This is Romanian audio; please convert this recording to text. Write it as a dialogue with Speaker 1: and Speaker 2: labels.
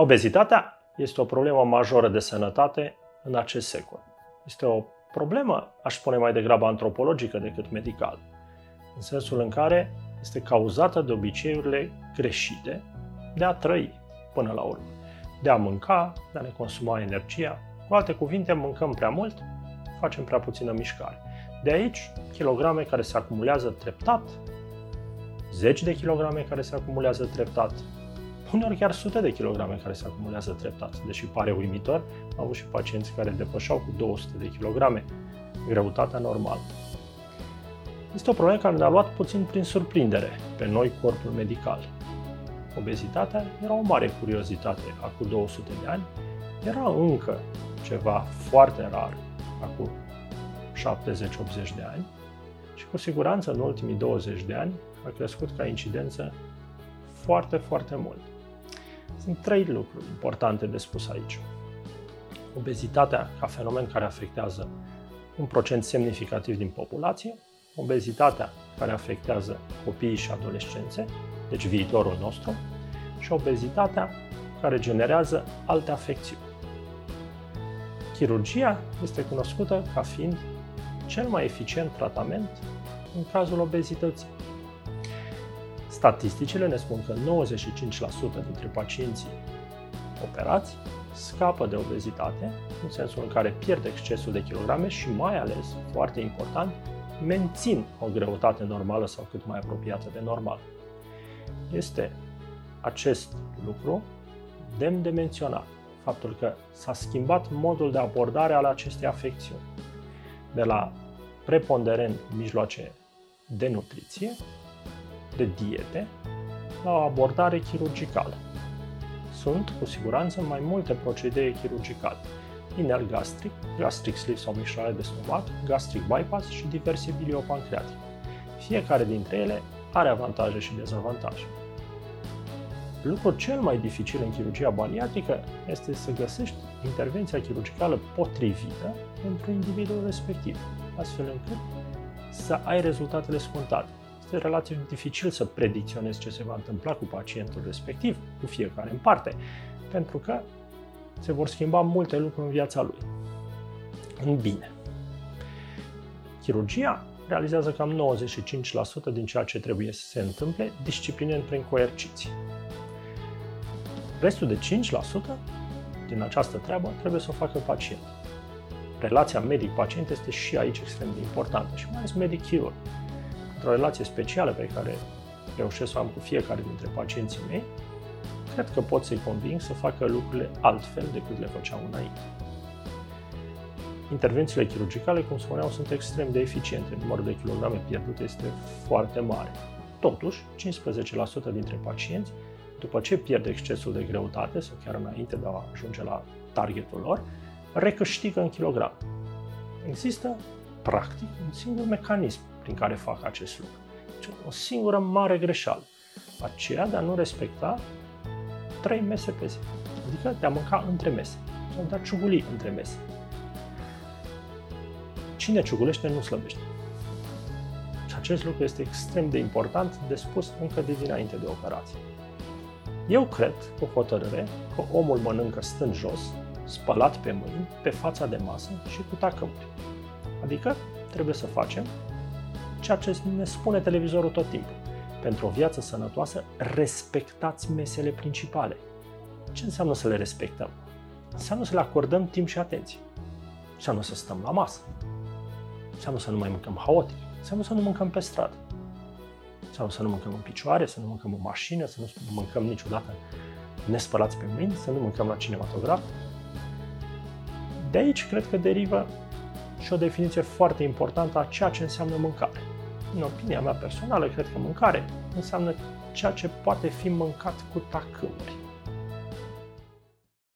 Speaker 1: Obezitatea este o problemă majoră de sănătate în acest secol. Este o problemă, aș spune mai degrabă antropologică decât medicală, în sensul în care este cauzată de obiceiurile greșite de a trăi până la urmă, de a mânca, de a ne consuma energia. Cu alte cuvinte, mâncăm prea mult, facem prea puțină mișcare. De aici, kilograme care se acumulează treptat, zeci de kilograme care se acumulează treptat, uneori chiar sute de kilograme care se acumulează treptat. Deși pare uimitor, am avut și pacienți care depășeau cu 200 de kilograme greutatea normală. Este o problemă care ne-a luat puțin prin surprindere pe noi, corpul medical. Obezitatea era o mare curiozitate acum 200 de ani, era încă ceva foarte rar acum 70-80 de ani și cu siguranță în ultimii 20 de ani a crescut ca incidență foarte, foarte mult. Sunt trei lucruri importante de spus aici. Obezitatea ca fenomen care afectează un procent semnificativ din populație, obezitatea care afectează copiii și adolescențe, deci viitorul nostru, și obezitatea care generează alte afecțiuni. Chirurgia este cunoscută ca fiind cel mai eficient tratament în cazul obezității. Statisticile ne spun că 95% dintre pacienții operați scapă de obezitate, în sensul în care pierd excesul de kilograme și mai ales, foarte important, mențin o greutate normală sau cât mai apropiată de normal. Este acest lucru demn de menționat, faptul că s-a schimbat modul de abordare al acestei afecțiuni, de la preponderent mijloace de nutriție de diete la o abordare chirurgicală. Sunt, cu siguranță, mai multe procedee chirurgicale. Inel gastric, gastric sleeve sau mișcare de stomac, gastric bypass și diverse biliopancreatice. Fiecare dintre ele are avantaje și dezavantaje. Lucrul cel mai dificil în chirurgia bariatrică este să găsești intervenția chirurgicală potrivită pentru individul respectiv, astfel încât să ai rezultatele scontate este relativ dificil să predicționezi ce se va întâmpla cu pacientul respectiv, cu fiecare în parte, pentru că se vor schimba multe lucruri în viața lui. În bine. Chirurgia realizează cam 95% din ceea ce trebuie să se întâmple, disciplinând prin coerciții. Restul de 5% din această treabă trebuie să o facă pacient. Relația medic-pacient este și aici extrem de importantă și mai ales medic-chirurg într-o relație specială pe care reușesc să o am cu fiecare dintre pacienții mei, cred că pot să-i conving să facă lucrurile altfel decât le făceau înainte. Intervențiile chirurgicale, cum spuneam, sunt extrem de eficiente. Numărul de kilograme pierdute este foarte mare. Totuși, 15% dintre pacienți, după ce pierd excesul de greutate sau chiar înainte de a ajunge la targetul lor, recâștigă în kilogram. Există, practic, un singur mecanism prin care fac acest lucru. Deci, o singură mare greșeală, aceea de a nu respecta trei mese pe zi. Adică de a mânca între mese sau de a ciuguli între mese. Cine ciugulește nu slăbește. Și acest lucru este extrem de important de spus încă de dinainte de operație. Eu cred, cu hotărâre, că omul mănâncă stând jos, spălat pe mâini, pe fața de masă și cu tacâmuri. Adică trebuie să facem ceea ce ne spune televizorul tot timpul. Pentru o viață sănătoasă, respectați mesele principale. Ce înseamnă să le respectăm? Înseamnă să le acordăm timp și atenție. Înseamnă să stăm la masă. Înseamnă să nu mai mâncăm haotic. Înseamnă să nu mâncăm pe stradă. Înseamnă să nu mâncăm în picioare, să nu mâncăm în mașină, să nu mâncăm niciodată nespălați pe mâini, să nu mâncăm la cinematograf. De aici cred că derivă și o definiție foarte importantă a ceea ce înseamnă mâncare. În opinia mea personală, cred că mâncare înseamnă ceea ce poate fi mâncat cu tacâmuri.